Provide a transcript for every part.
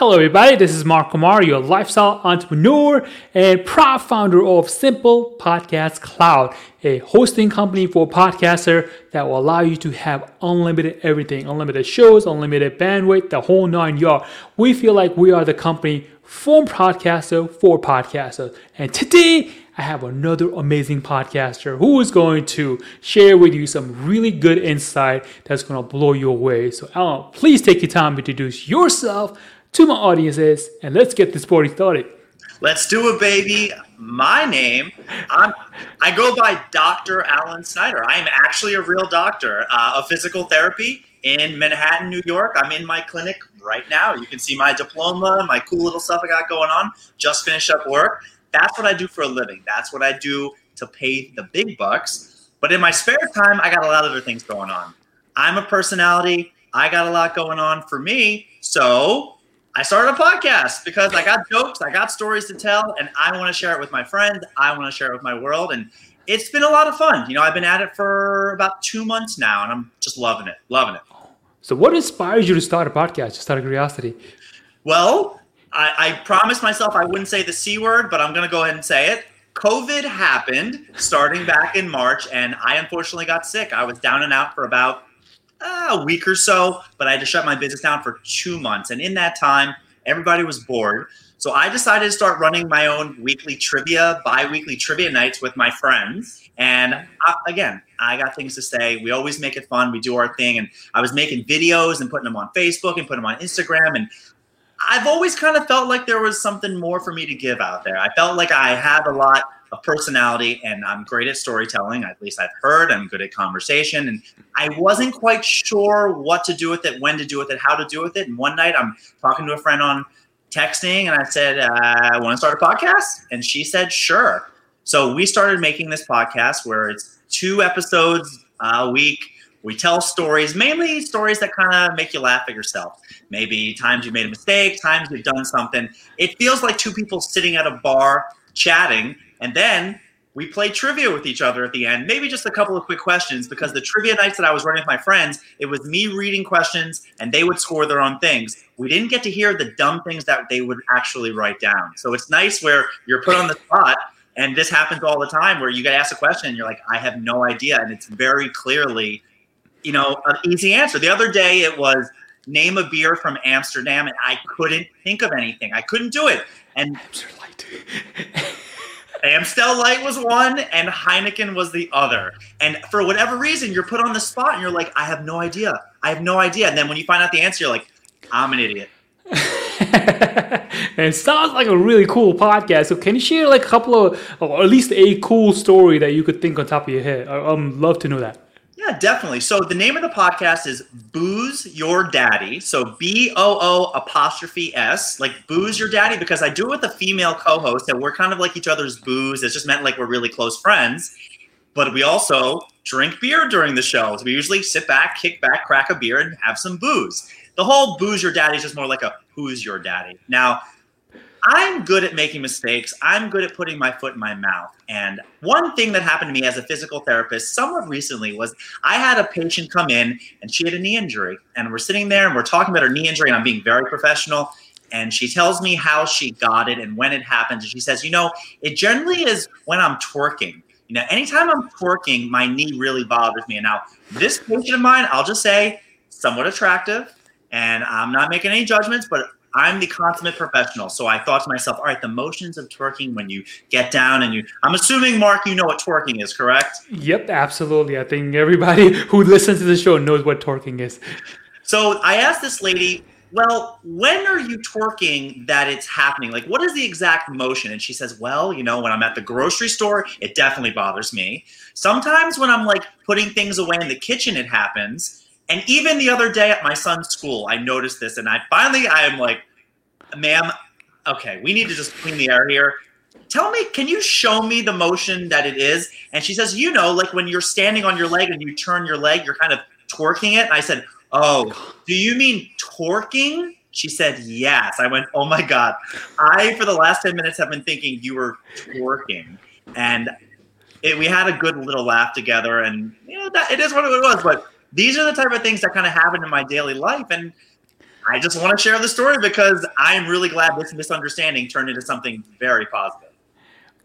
Hello, everybody. This is Mark Kumar, your lifestyle entrepreneur and proud founder of Simple Podcast Cloud, a hosting company for podcaster that will allow you to have unlimited everything, unlimited shows, unlimited bandwidth, the whole nine yard. We feel like we are the company for podcaster for podcasters. And today, I have another amazing podcaster who is going to share with you some really good insight that's going to blow you away. So, Alan, please take your time to introduce yourself to my audiences and let's get this party started. Let's do it, baby. My name, I'm, I go by Dr. Alan Snyder. I am actually a real doctor uh, of physical therapy in Manhattan, New York. I'm in my clinic right now. You can see my diploma, my cool little stuff I got going on. Just finished up work. That's what I do for a living. That's what I do to pay the big bucks. But in my spare time, I got a lot of other things going on. I'm a personality. I got a lot going on for me. So I started a podcast because I got jokes, I got stories to tell, and I want to share it with my friends. I want to share it with my world. And it's been a lot of fun. You know, I've been at it for about two months now, and I'm just loving it, loving it. So, what inspires you to start a podcast? Just out of curiosity. Well, I, I promised myself I wouldn't say the C word, but I'm going to go ahead and say it. COVID happened starting back in March, and I unfortunately got sick. I was down and out for about uh, a week or so, but I had to shut my business down for two months. And in that time, everybody was bored. So I decided to start running my own weekly trivia, bi weekly trivia nights with my friends. And I, again, I got things to say. We always make it fun. We do our thing. And I was making videos and putting them on Facebook and putting them on Instagram. And I've always kind of felt like there was something more for me to give out there. I felt like I had a lot of personality and I'm great at storytelling. At least I've heard. I'm good at conversation. And I wasn't quite sure what to do with it, when to do with it, how to do with it. And one night I'm talking to a friend on texting and I said, uh, I want to start a podcast. And she said, sure. So we started making this podcast where it's two episodes a week. We tell stories, mainly stories that kind of make you laugh at yourself. Maybe times you made a mistake, times you've done something. It feels like two people sitting at a bar chatting and then we play trivia with each other at the end, maybe just a couple of quick questions because the trivia nights that I was running with my friends, it was me reading questions and they would score their own things. We didn't get to hear the dumb things that they would actually write down. So it's nice where you're put on the spot and this happens all the time where you get asked a question and you're like, I have no idea. And it's very clearly, you know, an easy answer. The other day it was name a beer from Amsterdam and I couldn't think of anything. I couldn't do it. And Amstel Light was one and Heineken was the other. And for whatever reason, you're put on the spot and you're like, I have no idea. I have no idea. And then when you find out the answer, you're like, I'm an idiot. it sounds like a really cool podcast. So can you share like a couple of, or at least a cool story that you could think on top of your head? I, would love to know that. Yeah, definitely. So the name of the podcast is Boo's Your Daddy. So B O O apostrophe S, like Boo's Your Daddy, because I do it with a female co-host, and we're kind of like each other's booze. It's just meant like we're really close friends. But we also drink beer during the shows. We usually sit back, kick back, crack a beer, and have some booze. The whole Boo's Your Daddy is just more like a Who's Your Daddy. Now, I'm good at making mistakes. I'm good at putting my foot in my mouth. And one thing that happened to me as a physical therapist somewhat recently was I had a patient come in and she had a knee injury. And we're sitting there and we're talking about her knee injury, and I'm being very professional. And she tells me how she got it and when it happened. And she says, You know, it generally is when I'm twerking. You know, anytime I'm twerking, my knee really bothers me. And now, this patient of mine, I'll just say, somewhat attractive. And I'm not making any judgments, but I'm the consummate professional. So I thought to myself, all right, the motions of twerking when you get down and you, I'm assuming, Mark, you know what twerking is, correct? Yep, absolutely. I think everybody who listens to the show knows what twerking is. So I asked this lady, well, when are you twerking that it's happening? Like, what is the exact motion? And she says, well, you know, when I'm at the grocery store, it definitely bothers me. Sometimes when I'm like putting things away in the kitchen, it happens. And even the other day at my son's school, I noticed this, and I finally I am like, ma'am, okay, we need to just clean the air here. Tell me, can you show me the motion that it is? And she says, you know, like when you're standing on your leg and you turn your leg, you're kind of twerking it. And I said, oh, do you mean torquing? She said, yes. I went, oh my God. I, for the last 10 minutes, have been thinking you were twerking. And it, we had a good little laugh together. And, you know, that, it is what it was. But these are the type of things that kind of happen in my daily life. And I just want to share the story because I am really glad this misunderstanding turned into something very positive.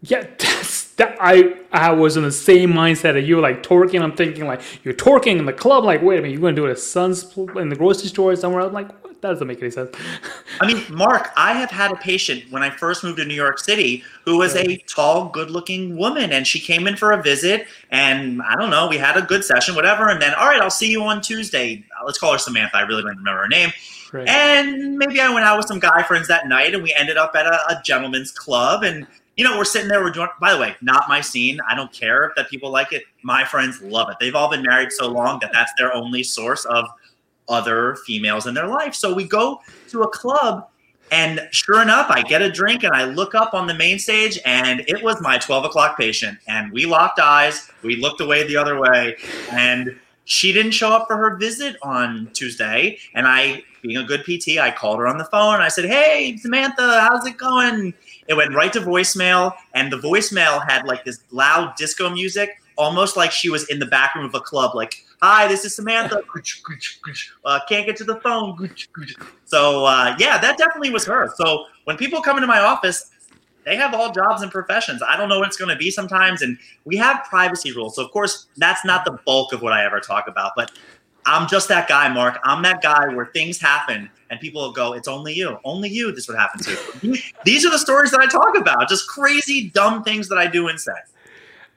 Yeah, that's that. I I was in the same mindset that you were like twerking. I'm thinking like you're twerking in the club. Like, wait a minute, you're gonna do it at Sun's in the grocery store somewhere. I'm like, what? that doesn't make any sense. I mean, Mark, I have had a patient when I first moved to New York City who was a tall, good-looking woman, and she came in for a visit, and I don't know, we had a good session, whatever, and then all right, I'll see you on Tuesday. Uh, let's call her Samantha. I really don't remember her name. Right. And maybe I went out with some guy friends that night, and we ended up at a, a gentleman's club, and you know, we're sitting there. We're doing. By the way, not my scene. I don't care if that people like it. My friends love it. They've all been married so long that that's their only source of other females in their life. So we go to a club, and sure enough, I get a drink, and I look up on the main stage, and it was my twelve o'clock patient. And we locked eyes. We looked away the other way, and she didn't show up for her visit on Tuesday. And I, being a good PT, I called her on the phone. I said, "Hey, Samantha, how's it going?" It went right to voicemail, and the voicemail had like this loud disco music, almost like she was in the back room of a club. Like, "Hi, this is Samantha. Uh, can't get to the phone." So uh, yeah, that definitely was her. So when people come into my office, they have all jobs and professions. I don't know what it's going to be sometimes, and we have privacy rules. So of course, that's not the bulk of what I ever talk about, but I'm just that guy, Mark. I'm that guy where things happen and people will go, "It's only you, only you." This would happen to. These are the stories that I talk about. Just crazy, dumb things that I do and say.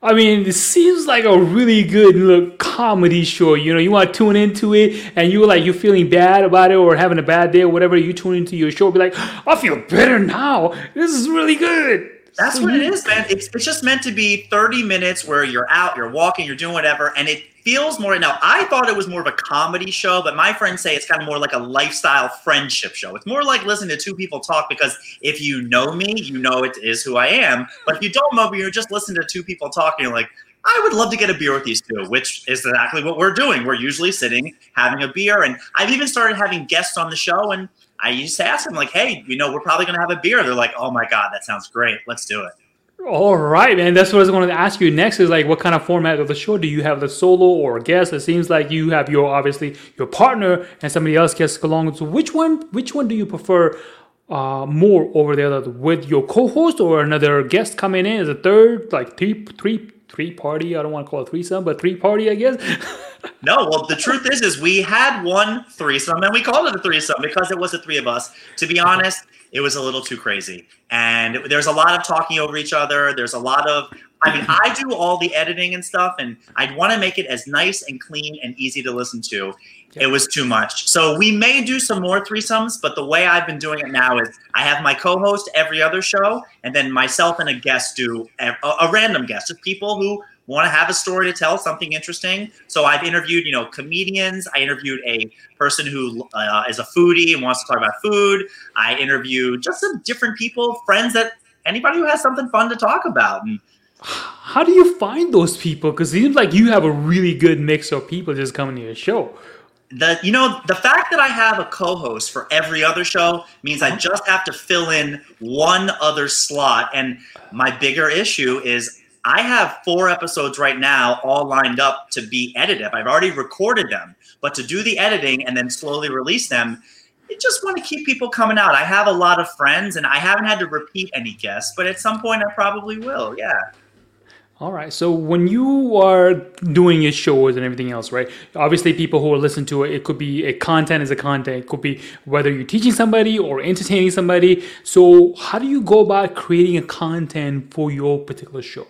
I mean, it seems like a really good little comedy show. You know, you want to tune into it, and you're like you're feeling bad about it or having a bad day or whatever. You tune into your show, be like, "I feel better now. This is really good." That's what it is, man. It's, it's just meant to be 30 minutes where you're out, you're walking, you're doing whatever, and it feels more. Now, I thought it was more of a comedy show, but my friends say it's kind of more like a lifestyle friendship show. It's more like listening to two people talk because if you know me, you know it is who I am. But if you don't know me, you're just listening to two people talking, you're like, I would love to get a beer with these two, which is exactly what we're doing. We're usually sitting having a beer, and I've even started having guests on the show, and I used to ask them like, "Hey, you know, we're probably going to have a beer." They're like, "Oh my god, that sounds great. Let's do it." All right, man. That's what I was going to ask you next. Is like, what kind of format of the show do you have? The solo or a guest? It seems like you have your obviously your partner and somebody else gets along. So which one? Which one do you prefer uh, more over the other? With your co-host or another guest coming in as a third, like three, three, three party? I don't want to call it threesome, but three party, I guess. no, well, the truth is, is we had one threesome and we called it a threesome because it was the three of us. To be honest it was a little too crazy. And there's a lot of talking over each other. There's a lot of, I mean, I do all the editing and stuff, and I'd want to make it as nice and clean and easy to listen to. It was too much. So we may do some more threesomes, but the way I've been doing it now is I have my co-host every other show, and then myself and a guest do a, a random guest, just people who want to have a story to tell, something interesting. So I've interviewed, you know, comedians. I interviewed a person who uh, is a foodie and wants to talk about food. I interviewed just some different people, friends that anybody who has something fun to talk about. And how do you find those people? Because it seems like you have a really good mix of people just coming to your show. The you know the fact that I have a co-host for every other show means I just have to fill in one other slot, and my bigger issue is I have four episodes right now all lined up to be edited. I've already recorded them, but to do the editing and then slowly release them, I just want to keep people coming out. I have a lot of friends and I haven't had to repeat any guests, but at some point I probably will. Yeah. All right. So when you are doing your shows and everything else, right? Obviously, people who are listening to it, it could be a content as a content. It could be whether you're teaching somebody or entertaining somebody. So how do you go about creating a content for your particular show?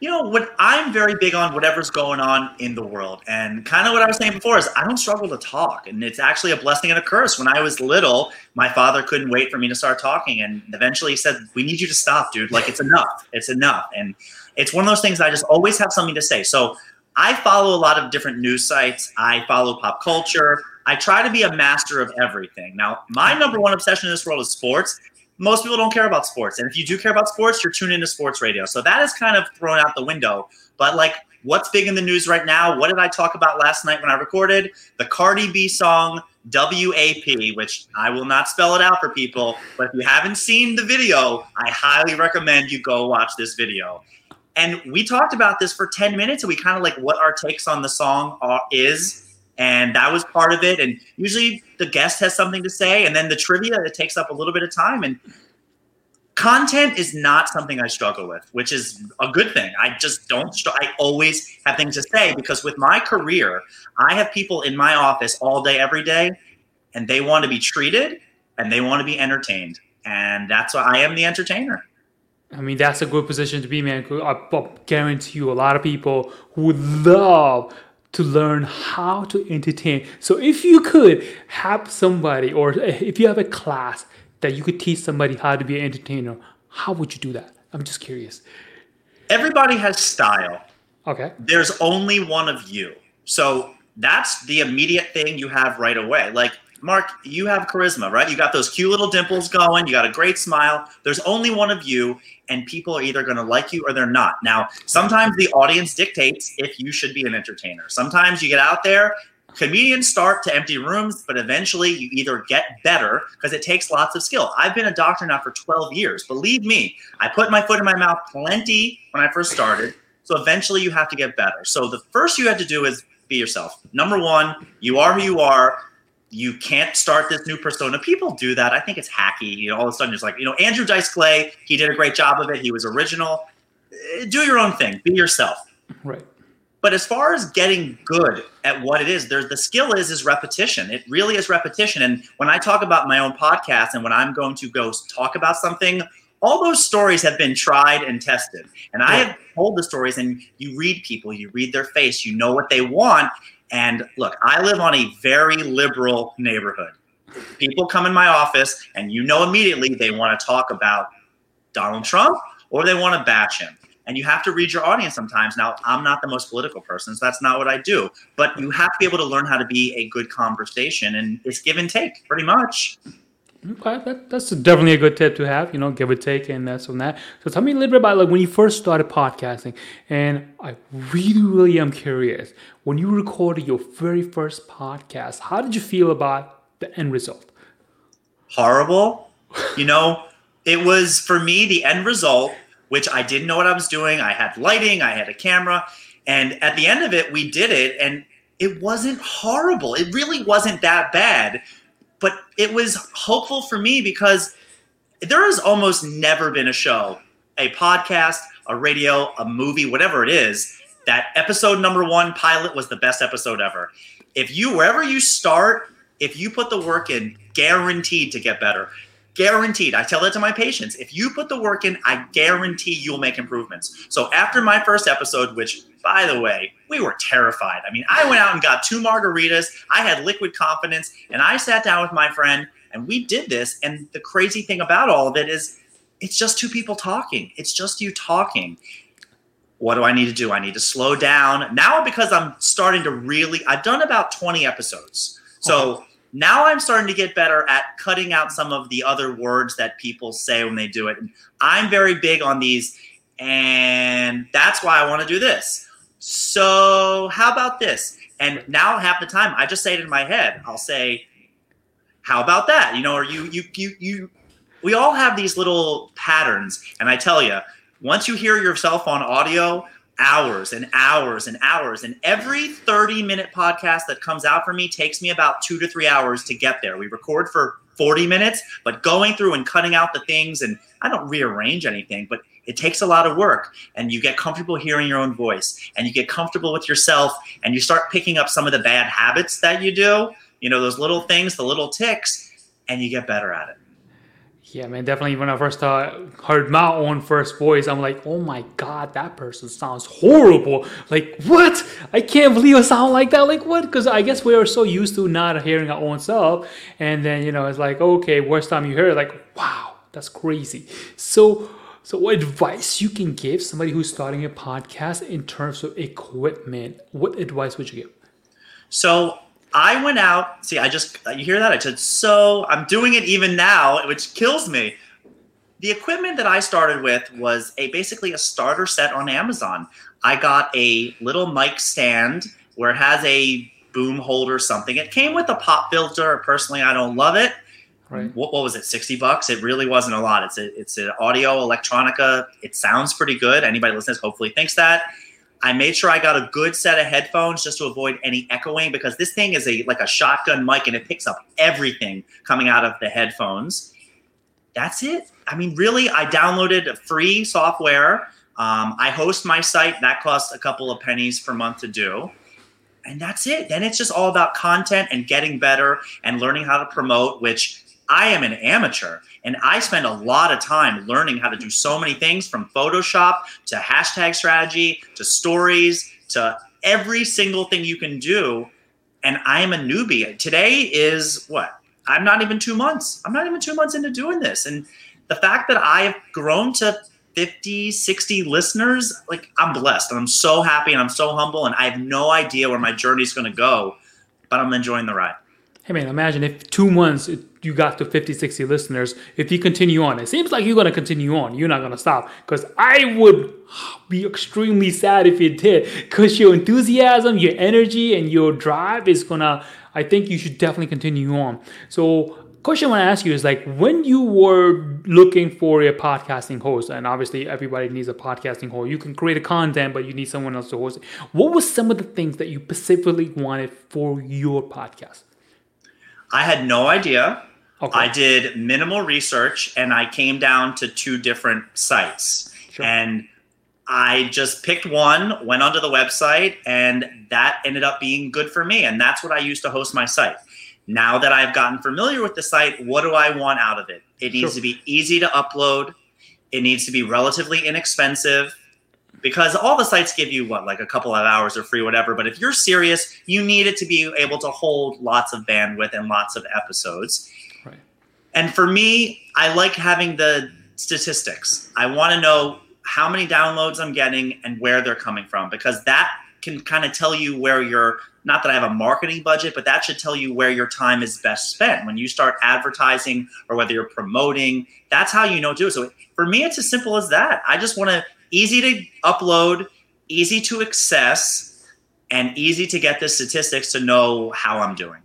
You know what i'm very big on whatever's going on in the world. And kind of what i was saying before is i don't struggle to talk. And it's actually a blessing and a curse. When i was little my father couldn't wait for me to start talking. And eventually he said we need you to stop dude. Like it's enough. It's enough. And it's one of those things i just always have something to say. So i follow a lot of different news sites. I follow pop culture. I try to be a master of everything. Now, my number one obsession in this world is sports most people don't care about sports. And if you do care about sports, you're tuned into sports radio. So that is kind of thrown out the window. But like, what's big in the news right now? What did I talk about last night when I recorded? The Cardi B song WAP, which I will not spell it out for people. But if you haven't seen the video, I highly recommend you go watch this video. And we talked about this for 10 minutes and we kind of like what our takes on the song are, is. And that was part of it. And usually the guest has something to say, and then the trivia it takes up a little bit of time. And content is not something I struggle with, which is a good thing. I just don't. Str- I always have things to say because with my career, I have people in my office all day, every day, and they want to be treated and they want to be entertained, and that's why I am the entertainer. I mean, that's a good position to be, man. I, I guarantee you, a lot of people would love to learn how to entertain. So, if you could have somebody, or if you have a class that you could teach somebody how to be an entertainer, how would you do that? I'm just curious. Everybody has style. Okay. There's only one of you. So, that's the immediate thing you have right away. Like, Mark, you have charisma, right? You got those cute little dimples going. You got a great smile. There's only one of you, and people are either going to like you or they're not. Now, sometimes the audience dictates if you should be an entertainer. Sometimes you get out there, comedians start to empty rooms, but eventually you either get better because it takes lots of skill. I've been a doctor now for 12 years. Believe me, I put my foot in my mouth plenty when I first started. So eventually you have to get better. So the first you have to do is be yourself. Number one, you are who you are you can't start this new persona. People do that. I think it's hacky. You know, all of a sudden it's like, you know, Andrew Dice Clay, he did a great job of it. He was original. Eh, do your own thing. Be yourself. Right. But as far as getting good at what it is, there's the skill is is repetition. It really is repetition. And when I talk about my own podcast and when I'm going to go talk about something, all those stories have been tried and tested. And I have told the stories and you read people, you read their face, you know what they want, and look, I live on a very liberal neighborhood. People come in my office, and you know immediately they want to talk about Donald Trump or they want to bash him. And you have to read your audience sometimes. Now, I'm not the most political person, so that's not what I do. But you have to be able to learn how to be a good conversation, and it's give and take pretty much. Okay, that, that's definitely a good tip to have, you know, give or take and that's on that. So tell me a little bit about like when you first started podcasting. And I really, really am curious. When you recorded your very first podcast, how did you feel about the end result? Horrible. You know, it was for me the end result, which I didn't know what I was doing. I had lighting, I had a camera, and at the end of it, we did it, and it wasn't horrible. It really wasn't that bad but it was hopeful for me because there has almost never been a show, a podcast, a radio, a movie, whatever it is, that episode number one pilot was the best episode ever. If you, wherever you start, if you put the work in, guaranteed to get better. Guaranteed. I tell that to my patients. If you put the work in, I guarantee you'll make improvements. So after my first episode, which by the way, we were terrified. I mean, I went out and got two margaritas. I had liquid confidence, and I sat down with my friend, and we did this. And the crazy thing about all of it is, it's just two people talking. It's just you talking. What do I need to do? I need to slow down. Now, because I'm starting to really, I've done about 20 episodes. So oh. Now I'm starting to get better at cutting out some of the other words that people say when they do it. And I'm very big on these, and that's why I want to do this. So, how about this? And now, half the time, I just say it in my head. I'll say, "How about that?" You know, or you, you, you, you. We all have these little patterns, and I tell you, once you hear yourself on audio, hours and hours and hours. And every 30 minute podcast that comes out for me takes me about two to three hours to get there. We record for 40 minutes, but going through and cutting out the things, and I don't rearrange anything, but it takes a lot of work. And you get comfortable hearing your own voice and you get comfortable with yourself and you start picking up some of the bad habits that you do, you know, those little things, the little ticks, and you get better at it. Yeah, man, definitely. When I first uh, heard my own first voice, I'm like, oh my god, that person sounds horrible. Like, what? I can't believe I sound like that. Like, what? Because I guess we are so used to not hearing our own self, and then you know, it's like, okay, worst time you hear it, like, wow, that's crazy. So, so what advice you can give somebody who's starting a podcast in terms of equipment? What advice would you give? So I went out. See, I just you hear that? I said so. I'm doing it even now, which kills me. The equipment that I started with was a basically a starter set on Amazon. I got a little mic stand where it has a boom holder something. It came with a pop filter. Personally, I don't love it. Right. What, what was it? Sixty bucks. It really wasn't a lot. It's a, it's an Audio-Technica. It sounds pretty good. Anybody listening hopefully thinks that. I made sure I got a good set of headphones just to avoid any echoing because this thing is a like a shotgun mic and it picks up everything coming out of the headphones. That's it. I mean, really, I downloaded free software. Um, I host my site. That costs a couple of pennies per month to do. And that's it. Then it's just all about content and getting better and learning how to promote, which I am an amateur and I spend a lot of time learning how to do so many things from Photoshop to hashtag strategy to stories to every single thing you can do. And I am a newbie. Today is what? I'm not even two months. I'm not even two months into doing this. And the fact that I've grown to 50, 60 listeners, like I'm blessed and I'm so happy and I'm so humble and I have no idea where my journey is going to go, but I'm enjoying the ride hey man, imagine if two months you got to 50, 60 listeners. If you continue on, it seems like you're going to continue on. You're not going to stop. Because I would be extremely sad if you did. Because your enthusiasm, your energy, and your drive is going to, I think you should definitely continue on. So, question I want to ask you is like when you were looking for a podcasting host, and obviously everybody needs a podcasting host. You can create a content, but you need someone else to host it. What were some of the things that you specifically wanted for your podcast? I had no idea. Okay. I did minimal research and I came down to two different sites. Sure. And I just picked one, went onto the website, and that ended up being good for me. And that's what I use to host my site. Now that I've gotten familiar with the site, what do I want out of it? It needs sure. to be easy to upload, it needs to be relatively inexpensive, because all the sites give you what like a couple of hours or free whatever but if you're serious you need it to be able to hold lots of bandwidth and lots of episodes right. and for me i like having the statistics i want to know how many downloads i'm getting and where they're coming from because that can kind of tell you where you're not that I have a marketing budget, but that should tell you where your time is best spent. When you start advertising or whether you're promoting, that's how you know to do it. So for me, it's as simple as that. I just want to easy to upload, easy to access, and easy to get the statistics to know how I'm doing.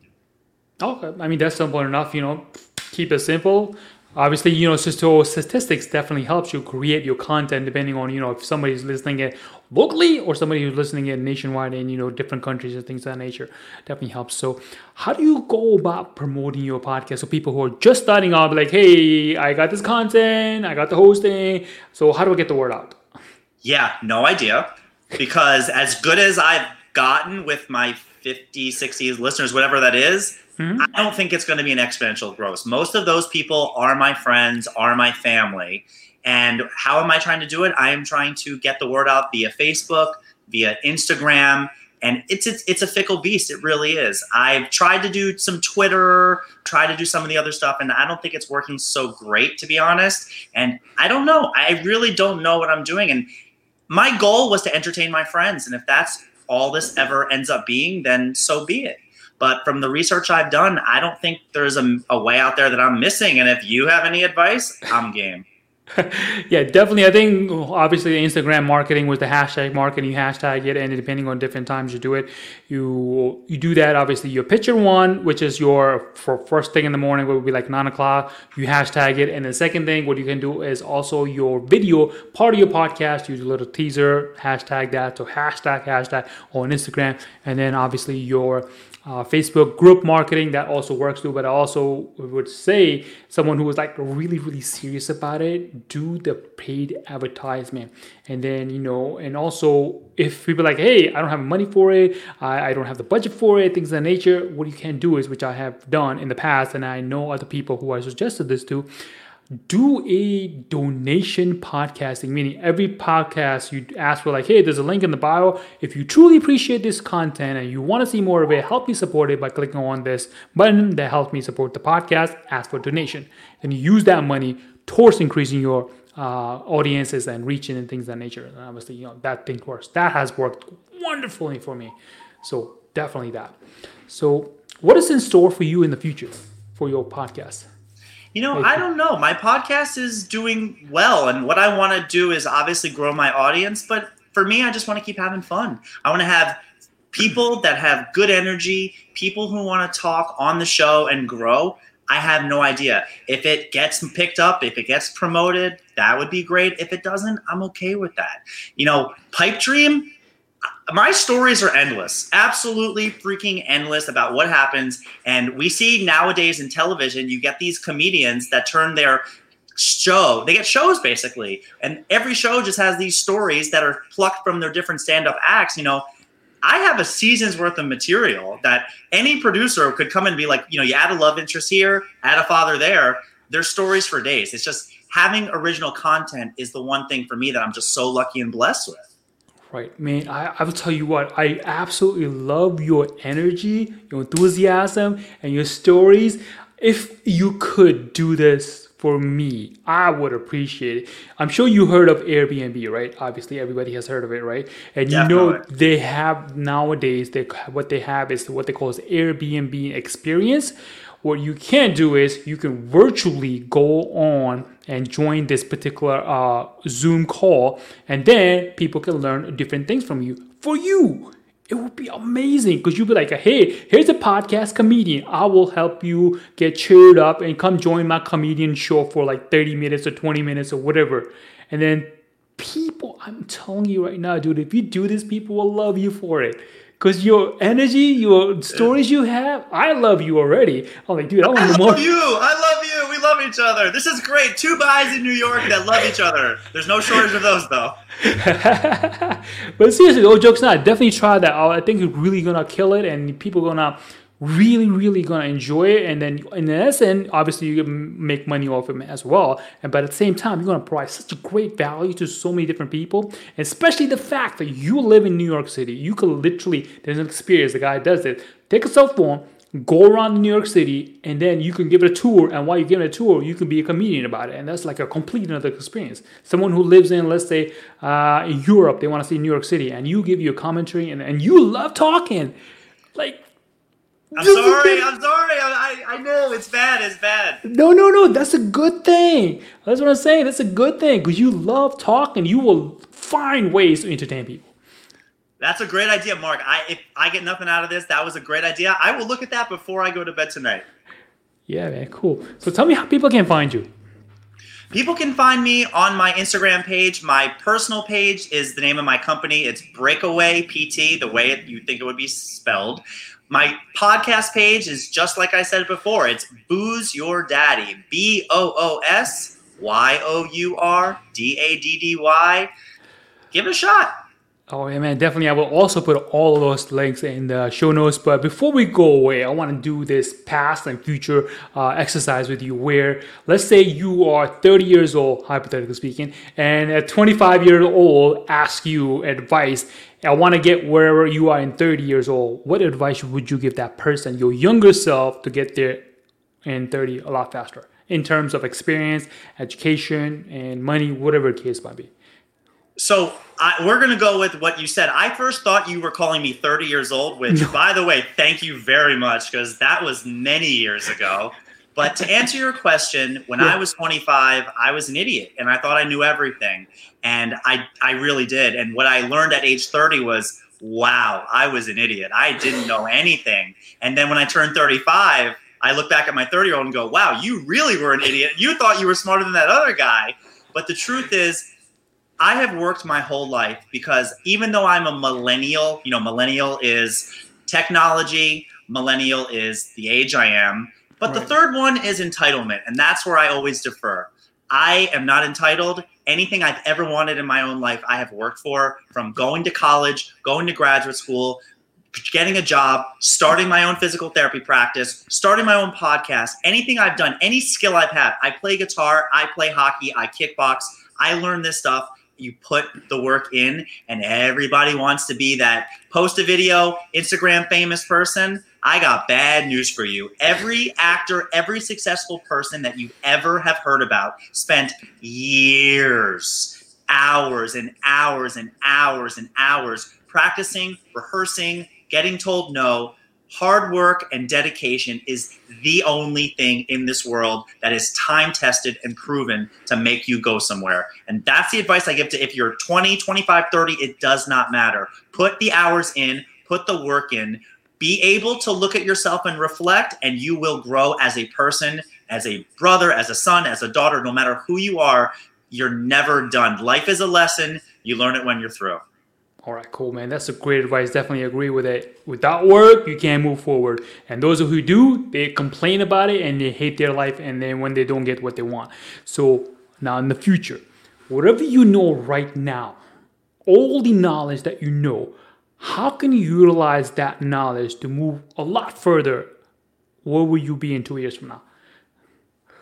Okay, I mean that's simple enough. You know, keep it simple. Obviously, you know, statistics definitely helps you create your content depending on you know if somebody's listening it locally or somebody who's listening it nationwide in you know different countries and things of that nature. Definitely helps. So, how do you go about promoting your podcast so people who are just starting out, like, hey, I got this content, I got the hosting. So, how do I get the word out? Yeah, no idea. Because as good as I've gotten with my 50, 60 listeners, whatever that is, mm-hmm. I don't think it's going to be an exponential growth. Most of those people are my friends, are my family. And how am I trying to do it? I am trying to get the word out via Facebook, via Instagram, and it's, it's it's a fickle beast. It really is. I've tried to do some Twitter, tried to do some of the other stuff, and I don't think it's working so great, to be honest. And I don't know. I really don't know what I'm doing. And my goal was to entertain my friends. And if that's all this ever ends up being, then so be it. But from the research I've done, I don't think there's a, a way out there that I'm missing. And if you have any advice, I'm game. yeah, definitely. I think obviously Instagram marketing was the hashtag marketing. Hashtag it, and depending on different times you do it, you you do that. Obviously, your picture one, which is your first thing in the morning, would be like nine o'clock. You hashtag it, and the second thing, what you can do is also your video part of your podcast. Use a little teaser, hashtag that. So hashtag hashtag on Instagram, and then obviously your uh, Facebook group marketing that also works too. But I also would say someone who is like really, really serious about it, do the paid advertisement. And then, you know, and also if people like, hey, I don't have money for it, I, I don't have the budget for it, things of that nature, what you can do is, which I have done in the past, and I know other people who I suggested this to, do a donation podcasting, meaning every podcast you ask for, like, hey, there's a link in the bio. If you truly appreciate this content and you want to see more of it, help me support it by clicking on this button that helps me support the podcast. Ask for donation. And use that money towards increasing your uh, audiences and reaching and things of that nature. And obviously, you know, that thing works. That has worked wonderfully for me. So definitely that. So what is in store for you in the future for your podcast? You know, I don't know. My podcast is doing well, and what I want to do is obviously grow my audience. But for me, I just want to keep having fun. I want to have people that have good energy, people who want to talk on the show and grow. I have no idea. If it gets picked up, if it gets promoted, that would be great. If it doesn't, I'm okay with that. You know, Pipe Dream, my stories are endless, absolutely freaking endless about what happens. And we see nowadays in television, you get these comedians that turn their show, they get shows basically. And every show just has these stories that are plucked from their different stand up acts. You know, I have a season's worth of material that any producer could come and be like, you know, you add a love interest here, add a father there. There's stories for days. It's just having original content is the one thing for me that I'm just so lucky and blessed with. Right, man. I, I will tell you what, I absolutely love your energy, your enthusiasm, and your stories. If you could do this for me, I would appreciate it. I'm sure you heard of Airbnb, right? Obviously, everybody has heard of it, right? And you Definitely. know they have nowadays. They what they have is what they call as Airbnb experience, what you can do is you can virtually go on and join this particular uh, Zoom call, and then people can learn different things from you for you. It would be amazing because you'd be like, hey, here's a podcast comedian. I will help you get cheered up and come join my comedian show for like 30 minutes or 20 minutes or whatever. And then people, I'm telling you right now, dude, if you do this, people will love you for it. Cause your energy, your stories you have, I love you already. I'm like, dude, I want I more. love you. I love you. We love each other. This is great. Two guys in New York that love each other. There's no shortage of those though. but seriously, no jokes not. Definitely try that out. I think you're really gonna kill it, and people gonna really, really gonna enjoy it. And then in the end, obviously you can make money off of it as well. And but at the same time, you're gonna provide such a great value to so many different people, especially the fact that you live in New York City. You could literally, there's an experience, the guy does it. Take a cell phone, go around New York City, and then you can give it a tour. And while you're giving a tour, you can be a comedian about it, and that's like a complete another experience. Someone who lives in, let's say, uh, in Europe, they want to see New York City, and you give you a commentary, and, and you love talking, like I'm sorry. I'm sorry. I, I know it's bad. It's bad. No, no, no. That's a good thing. That's what I'm saying. That's a good thing because you love talking. You will find ways to entertain people. That's a great idea, Mark. I if I get nothing out of this, that was a great idea. I will look at that before I go to bed tonight. Yeah, man. Cool. So tell me how people can find you. People can find me on my Instagram page. My personal page is the name of my company. It's Breakaway PT, the way it, you think it would be spelled. My podcast page is just like I said before. It's Boo's Your Daddy. B O O S Y O U R D A D D Y. Give it a shot. Oh yeah, man, definitely. I will also put all of those links in the show notes. But before we go away, I want to do this past and future uh, exercise with you. Where let's say you are 30 years old, hypothetically speaking, and at 25 years old, ask you advice. I want to get wherever you are in 30 years old. What advice would you give that person, your younger self, to get there in 30 a lot faster in terms of experience, education, and money, whatever the case might be? So I, we're going to go with what you said. I first thought you were calling me 30 years old, which, no. by the way, thank you very much because that was many years ago. But to answer your question, when yeah. I was 25, I was an idiot and I thought I knew everything. And I, I really did. And what I learned at age 30 was, wow, I was an idiot. I didn't know anything. And then when I turned 35, I look back at my 30 year old and go, wow, you really were an idiot. You thought you were smarter than that other guy. But the truth is, I have worked my whole life because even though I'm a millennial, you know, millennial is technology, millennial is the age I am. But right. the third one is entitlement. And that's where I always defer. I am not entitled. Anything I've ever wanted in my own life, I have worked for from going to college, going to graduate school, getting a job, starting my own physical therapy practice, starting my own podcast, anything I've done, any skill I've had. I play guitar, I play hockey, I kickbox, I learned this stuff you put the work in and everybody wants to be that post a video instagram famous person i got bad news for you every actor every successful person that you ever have heard about spent years hours and hours and hours and hours practicing rehearsing getting told no hard work and dedication is the only thing in this world that is time tested and proven to make you go somewhere. And that's the advice I give to if you're 20, 25, 30, it does not matter. Put the hours in, put the work in, be able to look at yourself and reflect, and you will grow as a person, as a brother, as a son, as a daughter, no matter who you are. You're never done. Life is a lesson. You learn it when you're through. All right, cool, man. That's a great advice. Definitely agree with it. Without work, you can't move forward. And those who do, they complain about it and they hate their life. And then when they don't get what they want, so now in the future, whatever you know right now, all the knowledge that you know, how can you utilize that knowledge to move a lot further? Where will you be in two years from now?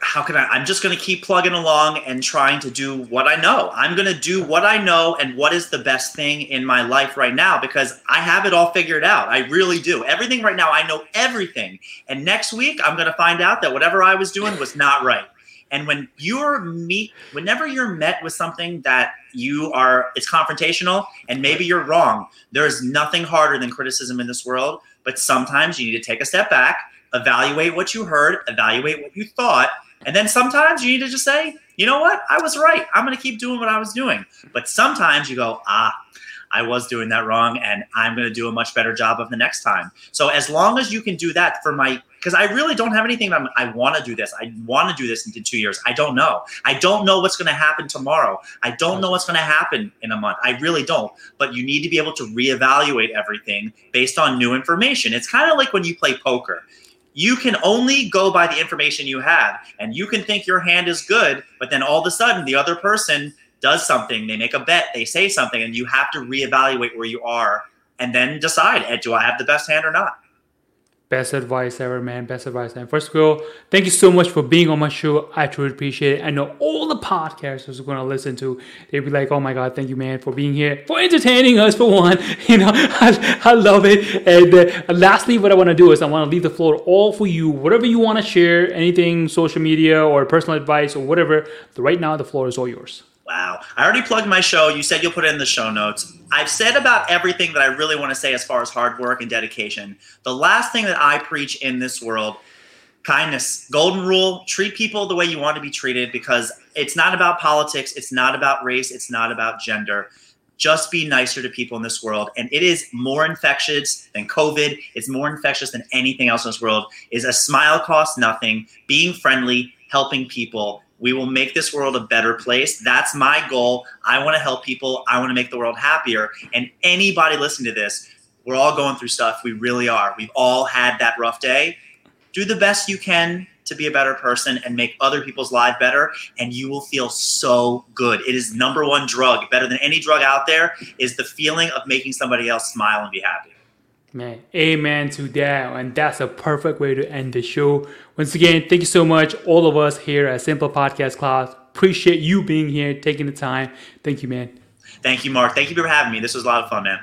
how can I? I'm just going to keep plugging along and trying to do what I know. I'm going to do what I know and what is the best thing in my life right now because I have it all figured out. I really do. Everything right now, I know everything. And next week, I'm going to find out that whatever I was doing was not right. And when you're meet, whenever you're met with something that you are, it's confrontational, and maybe you're wrong. There is nothing harder than criticism in this world. But sometimes you need to take a step back, evaluate what you heard, evaluate what you thought, and then sometimes you need to just say, you know what? I was right. I'm going to keep doing what I was doing. But sometimes you go, ah, I was doing that wrong and I'm going to do a much better job of the next time. So as long as you can do that for my because I really don't have anything I'm, i want to do this. I want to do this in two years. I don't know. I don't know what's going to happen tomorrow. I don't know what's going to happen in a month. I really don't. But you need to be able to reevaluate everything based on new information. It's kind of like when you play poker you can only go by the information you have. And you can think your hand is good, but then all of a sudden the other person does something, they make a bet, they say something, and you have to reevaluate where you are and then decide eh, do I have the best hand or not? Best advice ever, man. Best advice. And first of all, thank you so much for being on my show. I truly appreciate it. I know all the podcasters are going to listen to. They'll be like, oh my God, thank you, man, for being here, for entertaining us, for one. You know, I, I love it. And uh, lastly, what I want to do is I want to leave the floor all for you. Whatever you want to share, anything, social media or personal advice or whatever, right now the floor is all yours. Wow. I already plugged my show. You said you'll put it in the show notes. I've said about everything that I really want to say as far as hard work and dedication. The last thing that I preach in this world kindness, golden rule treat people the way you want to be treated because it's not about politics, it's not about race, it's not about gender. Just be nicer to people in this world. And it is more infectious than COVID. It's more infectious than anything else in this world. Is a smile costs nothing, being friendly, helping people we will make this world a better place. That's my goal. I want to help people. I want to make the world happier. And anybody listening to this, we're all going through stuff. We really are. We've all had that rough day. Do the best you can to be a better person and make other people's lives better and you will feel so good it is number one drug better than any drug out there is the feeling of making somebody else smile and be happy Man, amen to that. And that's a perfect way to end the show. Once again, thank you so much, all of us here at Simple Podcast Cloud. Appreciate you being here, taking the time. Thank you, man. Thank you, Mark. Thank you for having me. This was a lot of fun, man.